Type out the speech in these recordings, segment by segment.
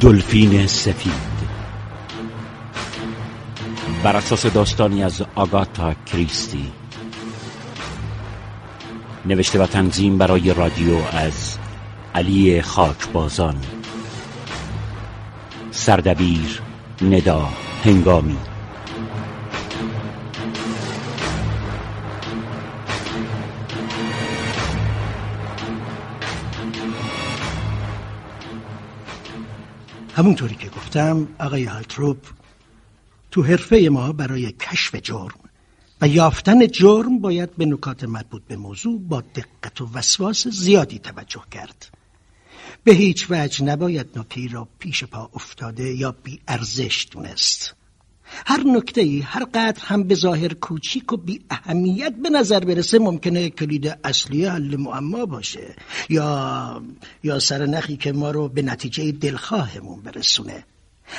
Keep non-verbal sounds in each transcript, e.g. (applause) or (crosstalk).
دلفین سفید. بر اساس داستانی از آگاتا کریستی نوشته و تنظیم برای رادیو از علی خاکبازان سردبیر ندا هنگامی. همونطوری که گفتم آقای هالتروپ تو حرفه ما برای کشف جرم و یافتن جرم باید به نکات مربوط به موضوع با دقت و وسواس زیادی توجه کرد. به هیچ وجه نباید نکته را پیش پا افتاده یا بی ارزش دونست. هر نکته ای هر قدر هم به ظاهر کوچیک و بی اهمیت به نظر برسه ممکنه کلید اصلی حل معما باشه. یا یا سرنخی که ما رو به نتیجه دلخواهمون برسونه.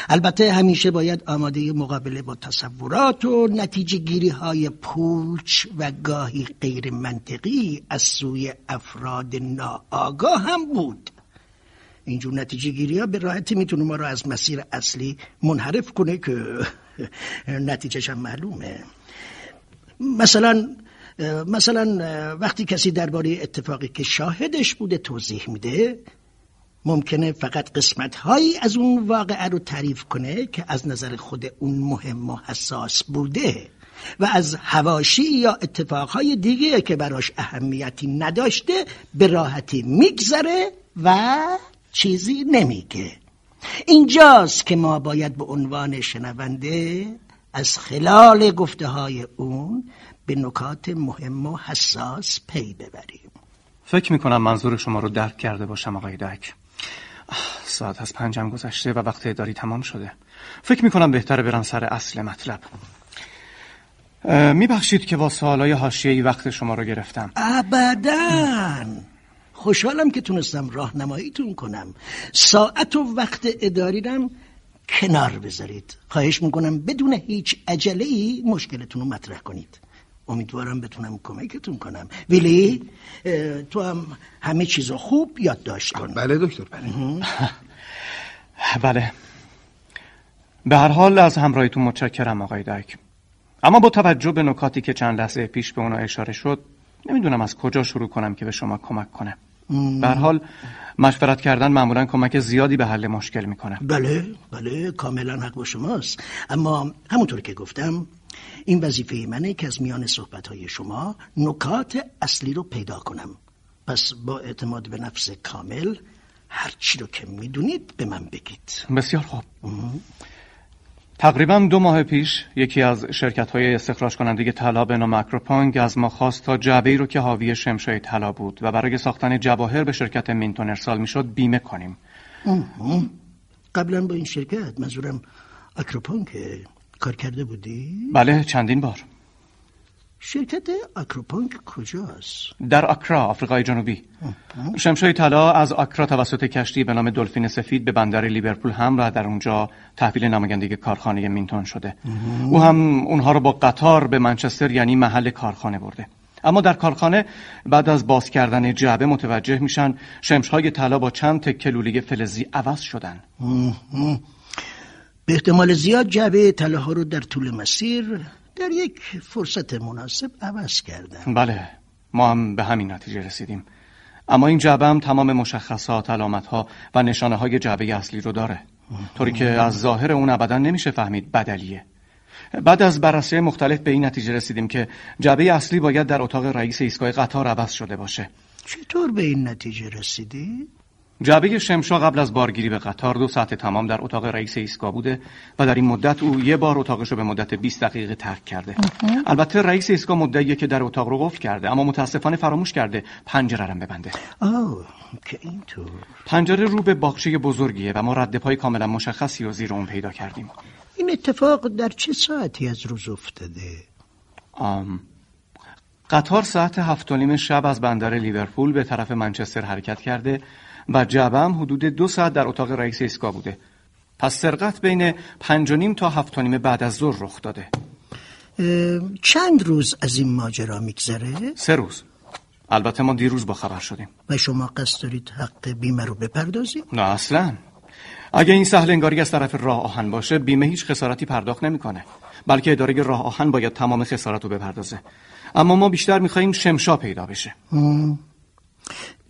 البته همیشه باید آماده مقابله با تصورات و نتیجه گیری های پوچ و گاهی غیر منطقی از سوی افراد ناآگاه هم بود. اینجور نتیجه گیری ها به راحتی می‌تونه ما رو از مسیر اصلی منحرف کنه که نتیجهش هم معلومه. مثلا مثلا وقتی کسی درباره اتفاقی که شاهدش بوده توضیح میده ممکنه فقط قسمت هایی از اون واقعه رو تعریف کنه که از نظر خود اون مهم و حساس بوده و از هواشی یا اتفاقهای دیگه که براش اهمیتی نداشته به راحتی میگذره و چیزی نمیگه. اینجاست که ما باید به عنوان شنونده از خلال گفته های اون به نکات مهم و حساس پی ببریم. فکر می‌کنم منظور شما رو درک کرده باشم آقای دک. ساعت از پنجم گذشته و وقت اداری تمام شده. فکر می‌کنم بهتره برم سر اصل مطلب. میبخشید که با سوالای حاشیه‌ای وقت شما رو گرفتم. ابدا! خوشحالم که تونستم راهنماییتون کنم. ساعت و وقت اداریرم کنار بذارید. خواهش می‌کنم بدون هیچ عجله ای مشکلتون رو مطرح کنید. امیدوارم بتونم کمکتون کنم. ولی تو هم همه چیزو خوب یادداشت کن. بله دکتر بله. (laughs) بله. به هر حال از همراهیتون متشکرم آقای دک اما با توجه به نکاتی که چند لحظه پیش به اونا اشاره شد نمی‌دونم از کجا شروع کنم که به شما کمک کنم. به حال مشورت کردن معمولا کمک زیادی به حل مشکل می‌کنه. بله بله کاملا حق با شماست. اما همونطور که گفتم این وظیفه منه که از میان صحبت شما نکات اصلی رو پیدا کنم. پس با اعتماد به نفس کامل هر چی رو که می‌دونید به من بگید. بسیار خوب. تقریبا دو ماه پیش یکی از شرکت های استخراج کننده طلا به نام اکروپانگ از ما خواست تا جعبه رو که حاوی شمشای طلا بود و برای ساختن جواهر به شرکت مینتون ارسال می‌شد بیمه کنیم. قبلا با این شرکت منظورم اکروپانگ کار کرده بودی؟ بله چندین بار. شرکت آکروپانک کجاست؟ در آکرا آفریقای جنوبی. شمشای طلا از آکرا توسط کشتی به نام دلفین سفید به بندر لیورپول هم و در اونجا تحویل نمایندگی کارخانه مینتون شده. او هم اونها رو با قطار به منچستر یعنی محل کارخانه برده. اما در کارخانه بعد از باز کردن جعبه متوجه میشن شمشهای طلا با چند تکه لوله فلزی عوض شدن. به احتمال زیاد جعبه طلاها رو در طول مسیر در یک فرصت مناسب عوض کردن بله ما هم به همین نتیجه رسیدیم. اما این جعبه هم تمام مشخصات علامت ها و نشانه های جعبه اصلی رو داره. طوری که از ظاهر اون ابدا نمیشه فهمید بدلیه. بعد از بررسی مختلف به این نتیجه رسیدیم که جعبه اصلی باید در اتاق رئیس ایستگاه قطار عوض شده باشه. چطور به این نتیجه رسیدی؟ جعبه شمشا قبل از بارگیری به قطار دو ساعت تمام در اتاق رئیس ایستگاه بوده و در این مدت او یه بار اتاقش رو به مدت 20 دقیقه ترک کرده. البته رئیس ایستگاه مدعیه که در اتاق رو قفل کرده اما متاسفانه فراموش کرده پنجره رو ببنده. آه که اینطور. پنجره رو به باغچه بزرگیه و ما رد پای کاملا مشخصی و زیر اون پیدا کردیم. این اتفاق در چه ساعتی از روز افتاده؟ آم... قطار ساعت هفت و نیم شب از بندر لیورپول به طرف منچستر حرکت کرده و جعبه هم حدود دو ساعت در اتاق رئیس ایستگاه بوده. پس سرقت بین پنج و نیم تا هفت و نیم بعد از ظهر رخ داده. چند روز از این ماجرا میگذره؟ سه روز. البته ما دیروز با خبر شدیم. و شما قصد دارید حق بیمه رو بپردازید؟ نه اصلا. اگه این سهل انگاری از طرف راه آهن باشه بیمه هیچ خسارتی پرداخت نمی‌کنه. بلکه اداره راه آهن باید تمام خسارت رو بپردازه. اما ما بیشتر میخواییم شمشا پیدا بشه.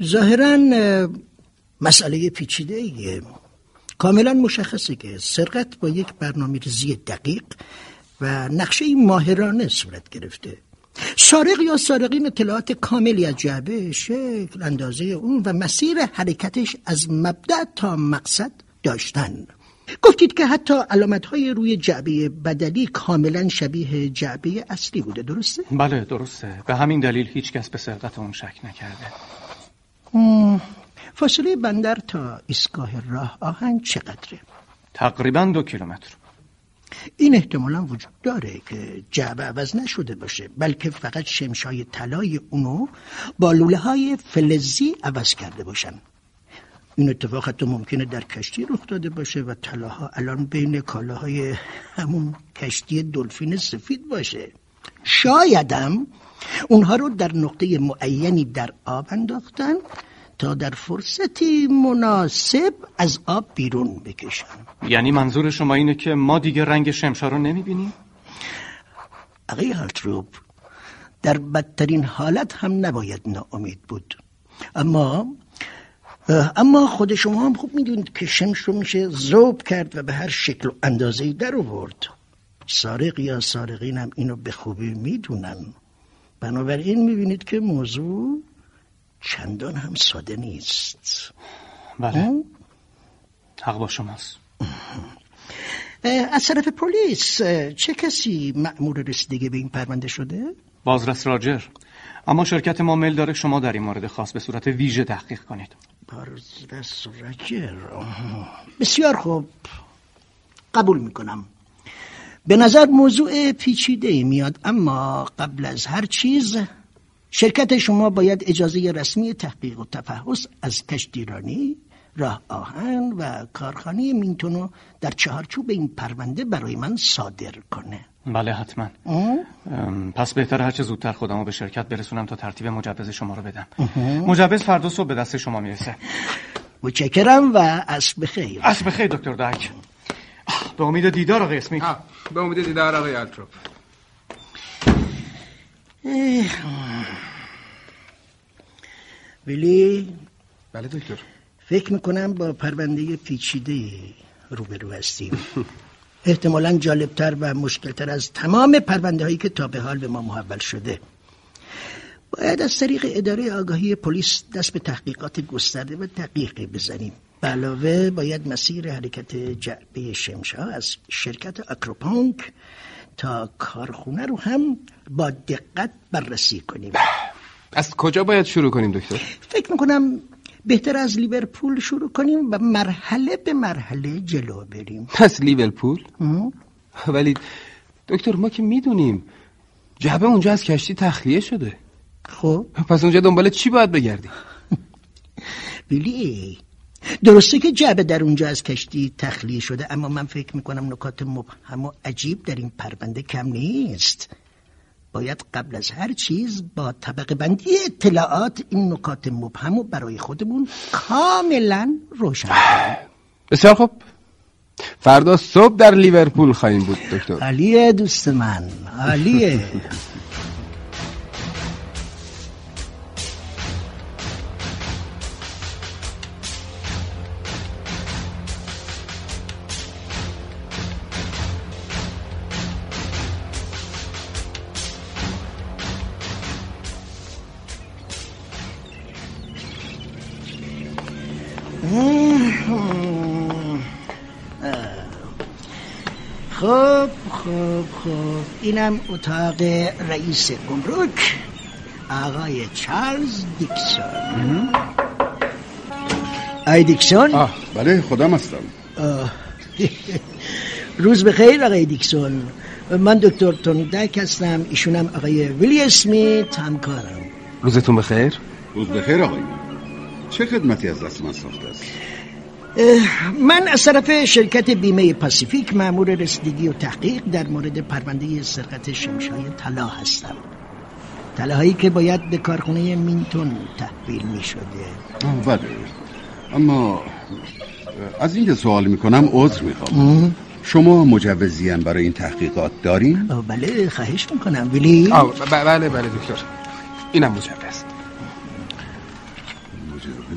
ظاهرا مسئله پیچیده ایه کاملا مشخصه که سرقت با یک برنامه ریزی دقیق و نقشه ماهرانه صورت گرفته. سارق یا سارقین اطلاعات کاملی از جعبه شکل اندازه اون و مسیر حرکتش از مبدع تا مقصد داشتن. گفتید که حتی علامت های روی جعبه بدلی کاملا شبیه جعبه اصلی بوده. درسته؟ بله درسته. به همین دلیل هیچ کس به سرقت اون شک نکرده. فاصله بندر تا ایستگاه راه آهن چقدره؟ تقریبا دو کیلومتر. این احتمالا وجود داره که جعبه عوض نشده باشه بلکه فقط شمشای طلای اونو با لوله های فلزی عوض کرده باشن. این اتفاق حتی ممکنه در کشتی رخ داده باشه و طلاها الان بین کالاهای همون کشتی دلفین سفید باشه. شایدم اونها رو در نقطه معینی در آب انداختن تا در فرصتی مناسب از آب بیرون بکشن یعنی منظور شما اینه که ما دیگه رنگ شمشا رو نمی‌بینیم؟ آقای هالتروب در بدترین حالت هم نباید ناامید بود. اما اما خود شما هم خوب می‌دونید که شمش رو میشه زوب کرد و به هر شکل و اندازه در آورد. سارق یا سارقین هم اینو به خوبی می‌دونن. بنابراین می‌بینید که موضوع چندان هم ساده نیست. بله. حق با شماست. از طرف پلیس چه کسی مأمور رسیدگی به این پرونده شده؟ بازرس راجر. اما شرکت ما میل داره شما در این مورد خاص به صورت ویژه تحقیق کنید. بازرس راجر بسیار خوب. قبول می‌کنم. به نظر موضوع پیچیده میاد اما قبل از هر چیز شرکت شما باید اجازه رسمی تحقیق و تفحص از کشتیرانی راه آهن و کارخانه مینتونو در چهارچوب این پرونده برای من صادر کنه. بله حتما. پس بهتر هرچه زودتر خودمو به شرکت برسونم تا ترتیب مجوز شما رو بدم. مجوز فردا صبح به دست شما می‌رسه. متشکرم و اصل بخیر. اصل بخیر دکتر دک. به امید دیدار آقای اسمیت. به امید دیدار آقای التروپ ولی بله دکتر. فکر می‌کنم با پرونده پیچیده روبرو هستیم. احتمالا جالبتر و مشکلتر از تمام پرونده هایی که تا به حال به ما محول شده. باید از طریق اداره آگاهی پلیس دست به تحقیقات گسترده و دقیقی بزنیم. علاوه باید مسیر حرکت جعبه شمشا از شرکت اکروپانک تا کارخونه رو هم با دقت بررسی کنیم از کجا باید شروع کنیم دکتر؟ فکر می‌کنم بهتر از لیورپول شروع کنیم و مرحله به مرحله جلو بریم پس لیورپول؟ ولی دکتر ما که می‌دونیم جعبه اونجا از کشتی تخلیه شده خب پس اونجا دنبال چی باید بگردیم؟ بیلی درسته که جعبه در اونجا از کشتی تخلیه شده اما من فکر می‌کنم نکات مبهم و عجیب در این پرونده کم نیست. باید قبل از هر چیز با طبقه بندی اطلاعات این نکات مبهم و برای خودمون کاملا روشن کنیم. بسیار خوب. فردا صبح در لیورپول خواهیم بود دکتر. علیه دوست من علیه (laughs) اینم اتاق رئیس گمرک آقای چارلز دیکسون. آی دیکسون؟ آه بله خودم هستم. (laughs) روز بخیر آقای دیکسون. من دکتر تونی دک هستم ایشونم آقای ویلی اسمیت همکارم. روزتون بخیر. روز بخیر آقای. چه خدمتی از دست من ساخته است؟ من از طرف شرکت بیمه پاسیفیک مأمور رسیدگی و تحقیق در مورد پرونده سرقت شمشای طلا هستم. طلاهایی که باید به کارخونه مینتون تحویل می شده بله. اما از اینکه سوال می‌کنم عذر می‌خوام. شما مجوزیان برای این تحقیقات دارین؟ بله خواهش می‌کنم. ولی آه ب- بله بله دکتر. اینم مجوز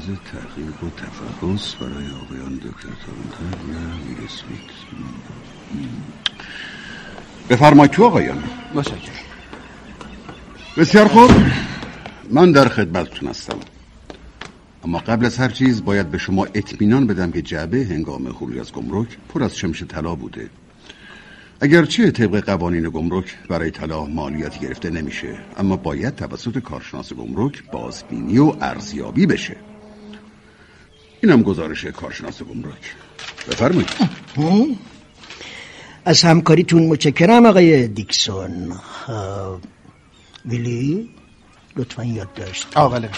مجوز تحقیق و تفحص برای آقایان دکتر تارنتر و ویل اسمیت بفرمایید تو آقایان. متشکرم. بسیار خوب. من در خدمتتون هستم. اما قبل از هر چیز باید به شما اطمینان بدم که جعبه هنگام خروج از گمرک پر از شمش طلا بوده. اگرچه طبق قوانین گمرک برای طلا مالیاتی گرفته نمیشه اما باید توسط کارشناس گمرک بازبینی و ارزیابی بشه. اینم گزارش کارشناس گمرک. بفرمایید. از همکاریتون متشکرم آقای دیکسون. ولی لطفا یاد داشت. آه بله.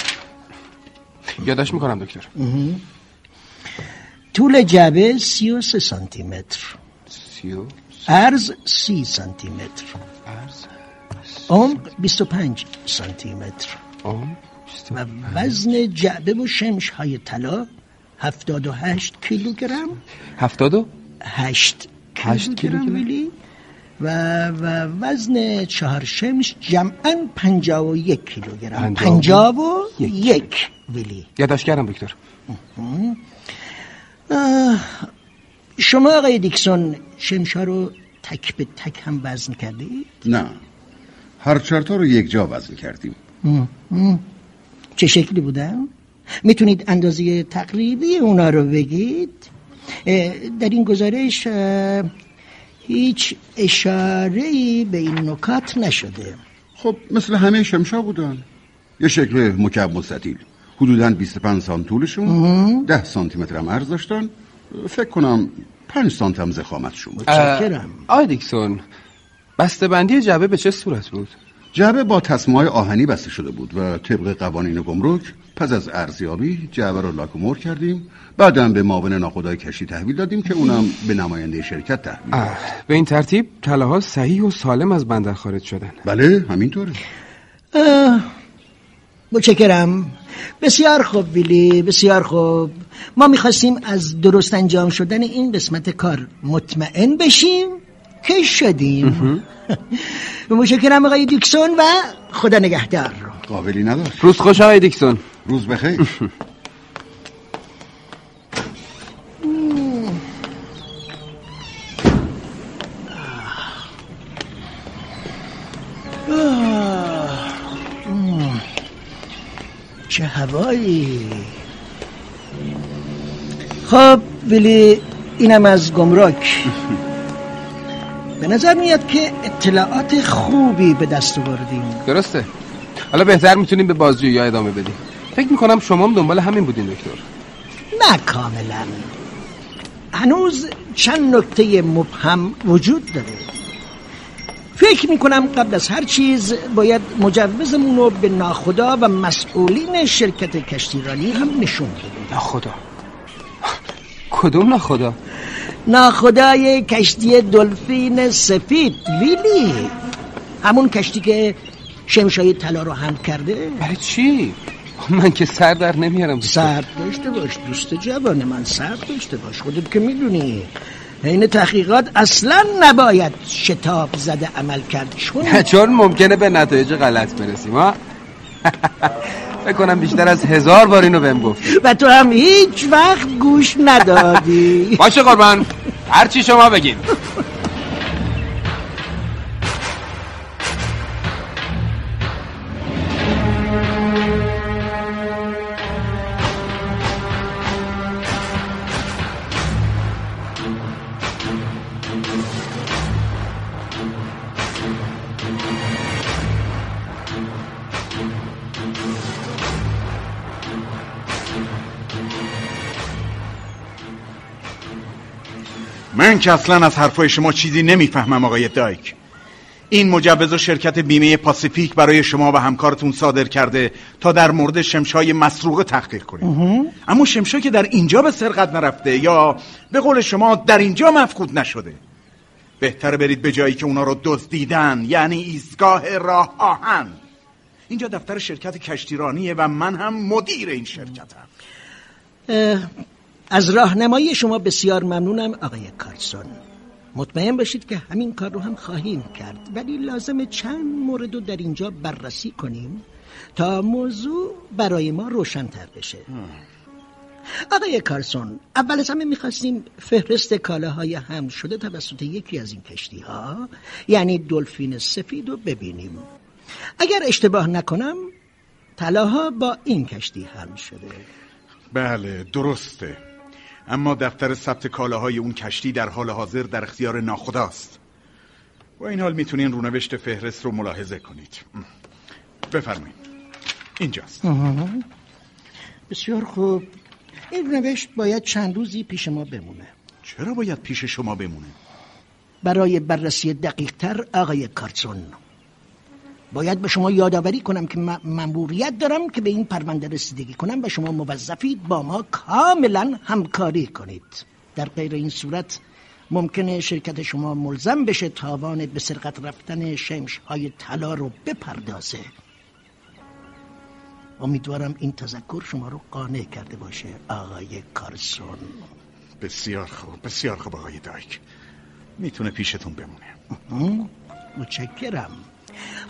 یادداشت می‌کنم دکتر. طول جعبه سی و سه سانتی متر سی و عرض سی سانتی متر عرض عمق 25 سانتی متر و وزن جعبه و شمش های طلا 78 کیلوگرم. هفتاد و؟ 8 هشت کیلوگرم کیلوگرم؟ ولی و و وزن چهار شمش جمعا 51 کیلوگرم. پنجاه و 50 و یک ولی یادداشت کردم دکتر. آه، شما آقای دیکسون شمشا رو تک به تک هم وزن کردید؟ نه. هر چرتا رو یک جا وزن کردیم. چه شکلی بودن؟ می‌تونید اندازه تقریبی اونا رو بگید؟ در این گزارش هیچ اشاره به این نکات نشده. خب مثل همه شمشا بودن. یه شکل مکعب مستطیل. حدودا 25 سانت طولشون. 10 سانتی متر هم عرض داشتن. فکر کنم 5 سانت هم زخامتشون متشکرم. آی دیکسون بسته بندی جعبه به چه صورت بود؟ جعبه با تصمیه آهنی بسته شده بود و طبق قوانین گمرک پس از ارزیابی جعبه رو لاک و مر کردیم. بعدم به معاون ناخدای کشتی تحویل دادیم که اونم به نماینده شرکت تحویل آه، به این ترتیب طلاها صحیح و سالم از بندر خارج شدن. بله همینطوره. اه، متشکرم. بسیار خوب ویلی بسیار خوب. ما می‌خواستیم از درست انجام شدن این قسمت کار مطمئن بشیم. که شدیم. متشکرم (laughs) آقای دیکسون و خدا نگهدار. قابلی نداشت روز خوش آقای دیکسون. روز بخیر. (laughs) چه هوایی. خب ولی اینم از گمرک. (laughs) به نظر میاد که اطلاعات خوبی به دست آوردیم. درسته. حالا بهتر می‌تونیم به بازجویی ادامه بدیم. فکر می‌کنم شما هم دنبال همین بودین دکتر. نه کاملا. هنوز چند نکته مبهم وجود داره. فکر می‌کنم قبل از هر چیز باید مجوزمون رو به ناخدا و مسئولین شرکت کشتیرانی هم نشون بدیم. نه خدا کدوم نه خدا ناخدای کشتی دلفین سفید ویلی. همون کشتی که شمشای طلا رو هم کرده. برای چی؟ من که سر در نمیارم. صبر داشته باش دوست جوان من صبر داشته باش خودت که می‌دونی. حین تحقیقات اصلا نباید شتاب زده عمل کرد. چون (laughs) چون ممکنه به نتایج غلط برسیم ها؟ (laughs) فکر کنم بیشتر از هزار بار اینو بهم گفت و تو هم هیچ وقت گوش ندادی. باشه قربان. هر چی شما بگین. من که اصلا از حرفای شما چیزی نمی‌فهمم آقای دایک. این مجوز و شرکت بیمه پاسیفیک برای شما و همکارتون صادر کرده تا در مورد شمشای مسروقه تحقیق کنید. اما شمشا که در اینجا به سرقت نرفته یا به قول شما در اینجا مفقود نشده. بهتره برید به جایی که اونا رو دزدیدن یعنی ایستگاه راه آهن اینجا دفتر شرکت کشتیرانیه و من هم مدیر این شرکتم. از راهنمایی شما بسیار ممنونم آقای کارسون. مطمئن باشید که همین کار رو هم خواهیم کرد. ولی لازم چند مورد رو در اینجا بررسی کنیم تا موضوع برای ما روشنتر بشه. آقای کارسون اول از همه می‌خواستیم فهرست کالاهای هم شده توسط یکی از این کشتی ها یعنی دلفین سفید رو ببینیم. اگر اشتباه نکنم طلاها با این کشتی هم شده. بله درسته. اما دفتر ثبت کالاهای اون کشتی در حال حاضر در اختیار ناخداست. با این حال می‌تونین رونوشت فهرست رو ملاحظه کنید. بفرمایید. اینجاست. بسیار خوب. این نوشت باید چند روزی پیش ما بمونه. چرا باید پیش شما بمونه؟ برای بررسی دقیقتر آقای کارسون باید به شما یادآوری کنم که من مأموریت دارم که به این پرونده رسیدگی کنم و شما موظفید با ما کاملا همکاری کنید. در غیر این صورت ممکنه شرکت شما ملزم بشه تاوان به سرقت رفتن شمش های طلا رو بپردازه. امیدوارم این تذکر شما رو قانع کرده باشه آقای کارسون. بسیار خوب بسیار خوب آقای دایک. می‌تونه پیشتون بمونه. متشکرم.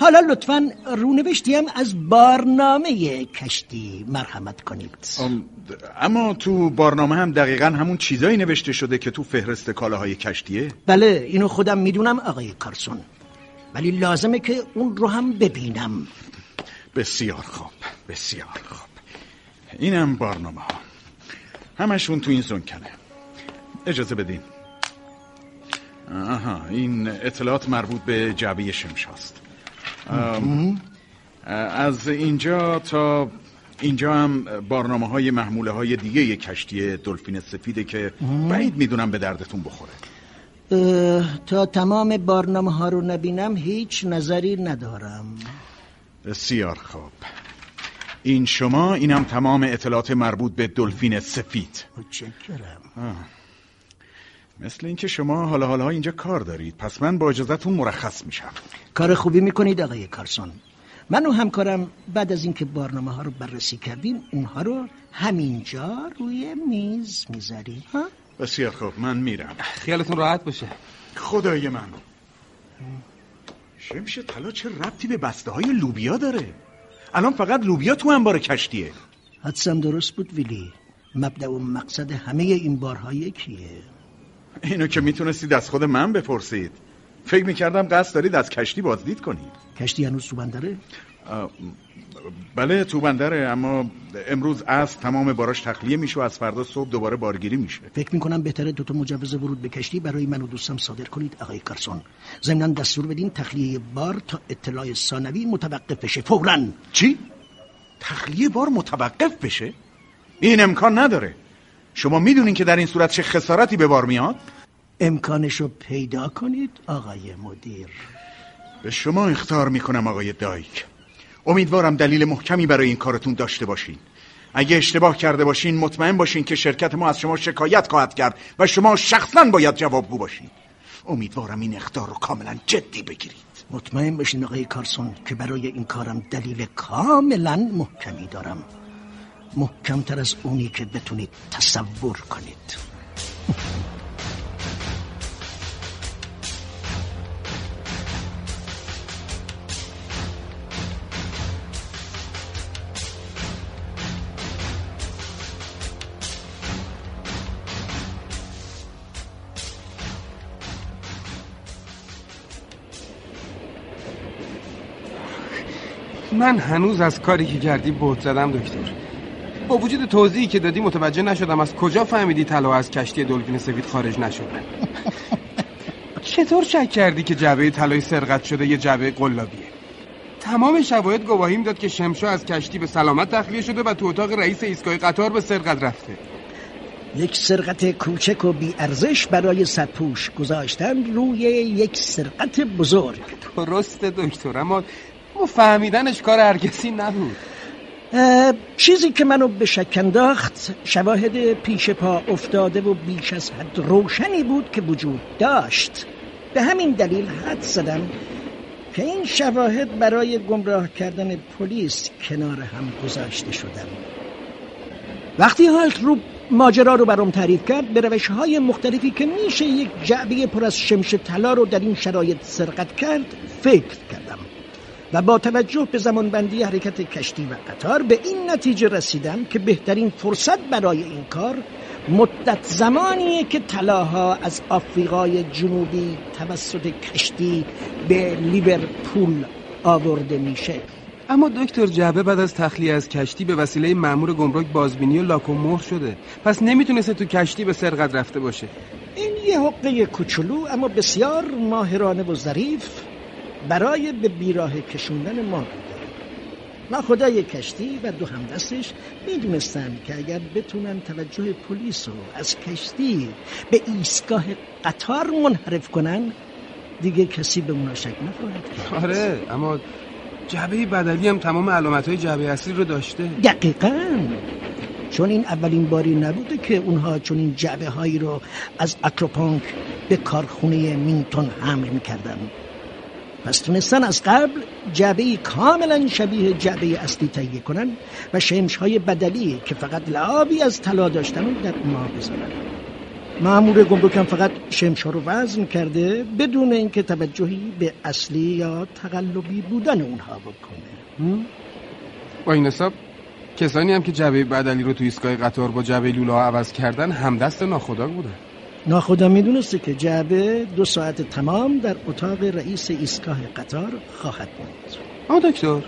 حالا لطفا رونوشتی هم از بارنامه کشتی مرحمت کنید. اما تو بارنامه هم دقیقا همون چیزایی نوشته شده که تو فهرست کالاهای کشتیه؟ بله اینو خودم می‌دونم آقای کارسون. ولی لازمه که اون رو هم ببینم. بسیار خوب بسیار خوب. اینم بارنامه ها. همشون تو این زنکنه اجازه بدین. آها این اطلاعات مربوط به جعبه شمش هست از اینجا تا اینجا هم برنامه های محموله های دیگه یه کشتی دلفین سفیده که بعید می‌دونم به دردتون بخوره. تا تمام برنامه ها رو نبینم هیچ نظری ندارم. بسیار خوب. این شما اینم تمام اطلاعات مربوط به دلفین سفید. متشکرم. مثل اینکه شما حالا حالا اینجا کار دارید. پس من با اجازتون مرخص میشم. کار خوبی می‌کنید آقای کارسون. من و همکارم بعد از اینکه بارنامه ها رو بررسی کردیم اونها رو همینجا روی میز می‌ذاریم؟ بسیار خوب من میرم. خیالتون راحت باشه. خدای من. شمش طلا چه ربطی به بسته های لوبیا داره؟ الان فقط لوبیا تو انبار کشتیه. حدسم درست بود ویلی. مبدع و مقصد همه این بارها یکیه. اینو که می‌تونستید از خود من بپرسید. فکر می‌کردم قصد دارید از کشتی بازدید کنید. کشتی هنوز تو بندره؟ بله تو بندره اما امروز از تمام باراش تخلیه میشه و از فردا صبح دوباره بارگیری میشه. فکر می‌کنم بهتره دوتا مجوز ورود به کشتی برای من و دوستم صادر کنید آقای کارسون. ضمنا دستور بدین تخلیه بار تا اطلاع ثانوی متوقف بشه فورا. چی؟ تخلیه بار متوقف بشه؟ این امکان نداره. شما می‌دونین که در این صورت چه خسارتی به بار میاد؟ امکانشو پیدا کنید آقای مدیر. به شما اختار می‌کنم آقای دایک. امیدوارم دلیل محکمی برای این کارتون داشته باشین. اگه اشتباه کرده باشین مطمئن باشین که شرکت ما از شما شکایت خواهد کرد و شما شخصا باید جوابگو باشین. امیدوارم این اختار رو کاملا جدی بگیرید. مطمئن باشین آقای کارسون که برای این کارم دلیل کاملا محکمی دارم. محکمتر از اونی که بتونید تصور کنید. من هنوز از کاری که کردی بهت زدم دکتر. با وجود توضیحی که دادی متوجه نشدم از کجا فهمیدی طلا از کشتی دلفین سفید خارج نشده. (laughs) چطور شک کردی که جعبه طلای سرقت شده یه جعبه قلابیه؟ تمام شواهد گواهیم داد که شمشا از کشتی به سلامت تخلیه شده و تو اتاق رئیس ایستگاه قطار به سرقت رفته. یک سرقت کوچک و بی ارزش برای سرپوش گذاشتن روی یک سرقت بزرگ. درسته دکتر اما فهمیدنش کار هر کسی نبود. چیزی که منو به شک انداخت شواهد پیش پا افتاده و بیش از حد روشنی بود که وجود داشت. به همین دلیل حد زدم که این شواهد برای گمراه کردن پلیس کنار هم گذاشته شدم. وقتی هالت رو ماجرا رو برام تعریف کرد به روش های مختلفی که میشه یک جعبه پر از شمش طلا رو در این شرایط سرقت کرد فکر کردم. و با توجه به زمانبندی حرکت کشتی و قطار به این نتیجه رسیدم که بهترین فرصت برای این کار مدت زمانیه که طلاها از آفریقای جنوبی توسط کشتی به لیورپول آورده میشه. اما دکتر جعبه بعد از تخلیه از کشتی به وسیله مأمور گمرک بازبینی و لاک و مهر شده. پس نمی‌تونسته تو کشتی به سرقت رفته باشه. این یه حقه کوچولو اما بسیار ماهرانه و ظریف. برای به بیراه کشوندن ما بوده. ناخدای کشتی و دو همدستش می‌دونستن که اگر بتونن توجه پلیس رو از کشتی به ایستگاه قطار منحرف کنن دیگه کسی به اونا شک نخواهد کرد. آره اما جعبه بدلی هم تمام علامت های جعبه اصلی رو داشته. دقیقا. چون این اولین باری نبوده که اونها چون این جعبه هایی رو از اکروپانک به کارخونه مینتون حمل می‌کردن پس تونستن از قبل جعبه کاملا شبیه جعبه اصلی تهیه کنن و شمش های بدلی که فقط لعابی از طلا داشتن رو در اونها بذارن معمور گمرک هم فقط شمش ها رو وزن کرده بدون اینکه توجهی به اصلی یا تقلبی بودن اونها بکنه. با این حساب کسانی هم که جعبه بدلی رو تو ایستگاه قطار با جعبه لولا عوض کردن همدست ناخدا بودن. ناخدا می‌دونسته که جعبه دو ساعت تمام در اتاق رئیس ایستگاه قطار خواهد بود. اما دکتر.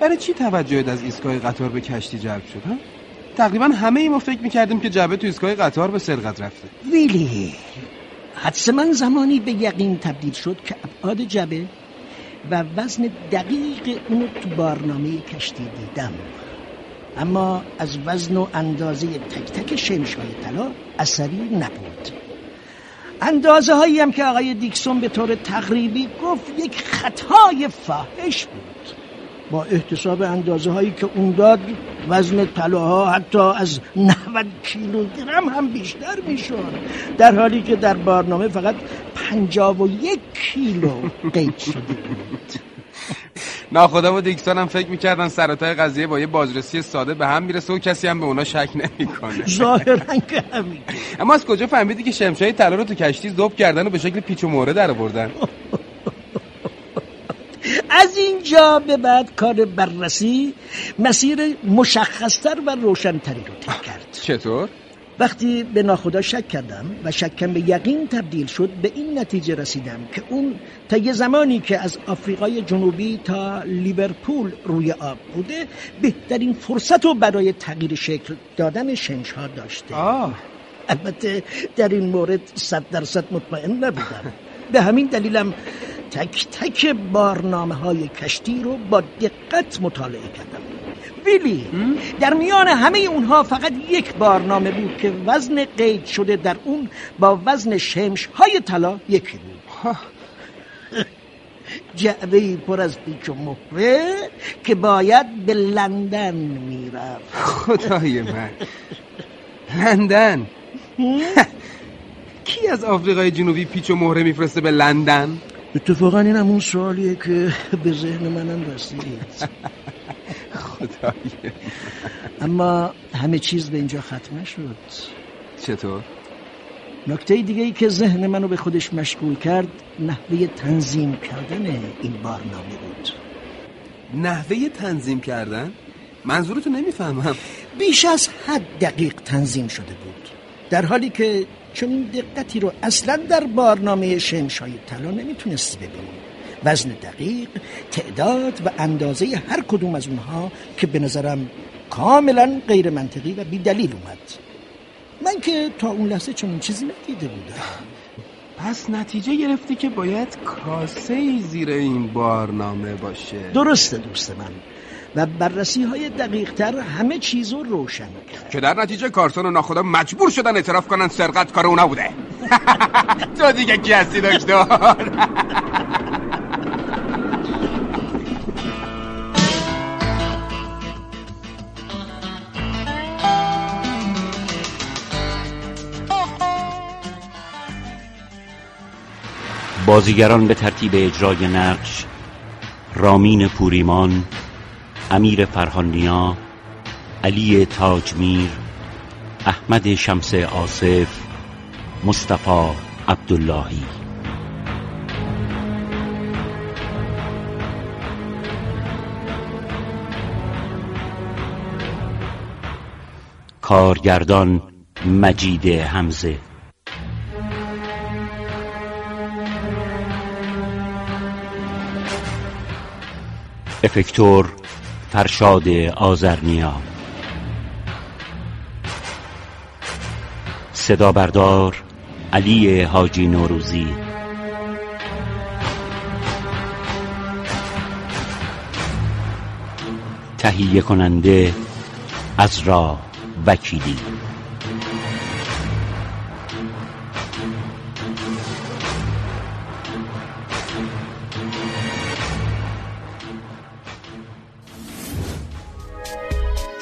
برای چی توجهت از ایستگاه قطار به کشتی جلب شد ها؟ تقریبا همه ای ما فکر می‌کردیم که جعبه تو ایستگاه قطار به سرقت رفته. ویلی. حدس من زمانی به یقین تبدیل شد که ابعاد جبه و وزن دقیق اونو تو بارنامه کشتی دیدم. اما از وزن و اندازه تک تک شمش های طلا اثری نبود. اندازه هایی هم که آقای دیکسون به طور تقریبی گفت یک خطای فاحش بود. با احتساب اندازه هایی که اون داد وزن طلاها حتی از 90 کیلوگرم هم بیشتر می‌شد. در حالی که در برنامه فقط 51 کیلو قید شده بود. ناخدا و دیکسون هم فکر می‌کردن سراتای قضیه با یه بازرسی ساده به هم می‌رسه و کسی هم به اونا شک نمی‌کنه. ظاهرا که همین. اما از کجا فهمیدی که شمشای طلا رو تو کشتی ذوب کردن و به شکل پیچ و مهره در آوردن؟ از اینجا به بعد کار بررسی مسیر مشخصتر و روشنتری رو طی کرد. چطور؟ وقتی به ناخدا شک کردم و شکم به یقین تبدیل شد به این نتیجه رسیدم که اون تا یه زمانی که از آفریقای جنوبی تا لیورپول روی آب بوده بهترین فرصت رو برای تغییر شکل دادن شمش ها داشته. آه. البته در این مورد صد درصد مطمئن نبودم. به همین دلیلم تک تک بارنامه های کشتی رو با دقت مطالعه کردم. ویلی در میان همه اونها فقط یک بارنامه بود که وزن قید شده در اون با وزن شمش های طلا یکی بود. (laughs) جعبه پر از پیچ و مهره که باید به لندن می‌رفت. خدای من. لندن. (laughs) کی از آفریقای جنوبی پیچ و مهره میفرسته به لندن؟ اتفاقا این همون سوالیه که به ذهن منم رسید (laughs) خدای اما همه چیز به اینجا ختم شد چطور؟ نکته دیگه ای که ذهن منو به خودش مشغول کرد نحوه تنظیم کردن این بارنامه بود. نحوه تنظیم کردن؟ منظورتو نمی‌فهمم. بیش از حد دقیق تنظیم شده بود. در حالی که چون این دقتی رو اصلا در بارنامه شمشای طلا نمی‌تونستی ببینی وزن دقیق تعداد و اندازه هر کدوم از اونها که به نظرم کاملا غیر منطقی و بی دلیل اومد. من که تا اون لحظه چنین چیزی ندیده بودم. پس نتیجه گرفتی که باید کاسه ای زیر این بارنامه باشه. درسته دوست من. و بررسی های دقیق تر همه چیز رو روشن کرد. که در نتیجه کارسون و ناخدا مجبور شدن اعتراف کنن سرقت کار اونا بوده. (laughs) تو دیگه کی هستی دکتر؟ بازیگران به ترتیب اجرای نقش رامین پوریمان امیر فرهانیا علی تاجمیر احمد شمس آصف مصطفی عبداللهی. کارگردان مجید حمزه. افکتور فرشاد آزرنیا صدا بردار علی حاجی نوروزی. تهیه کننده از را وکیلی.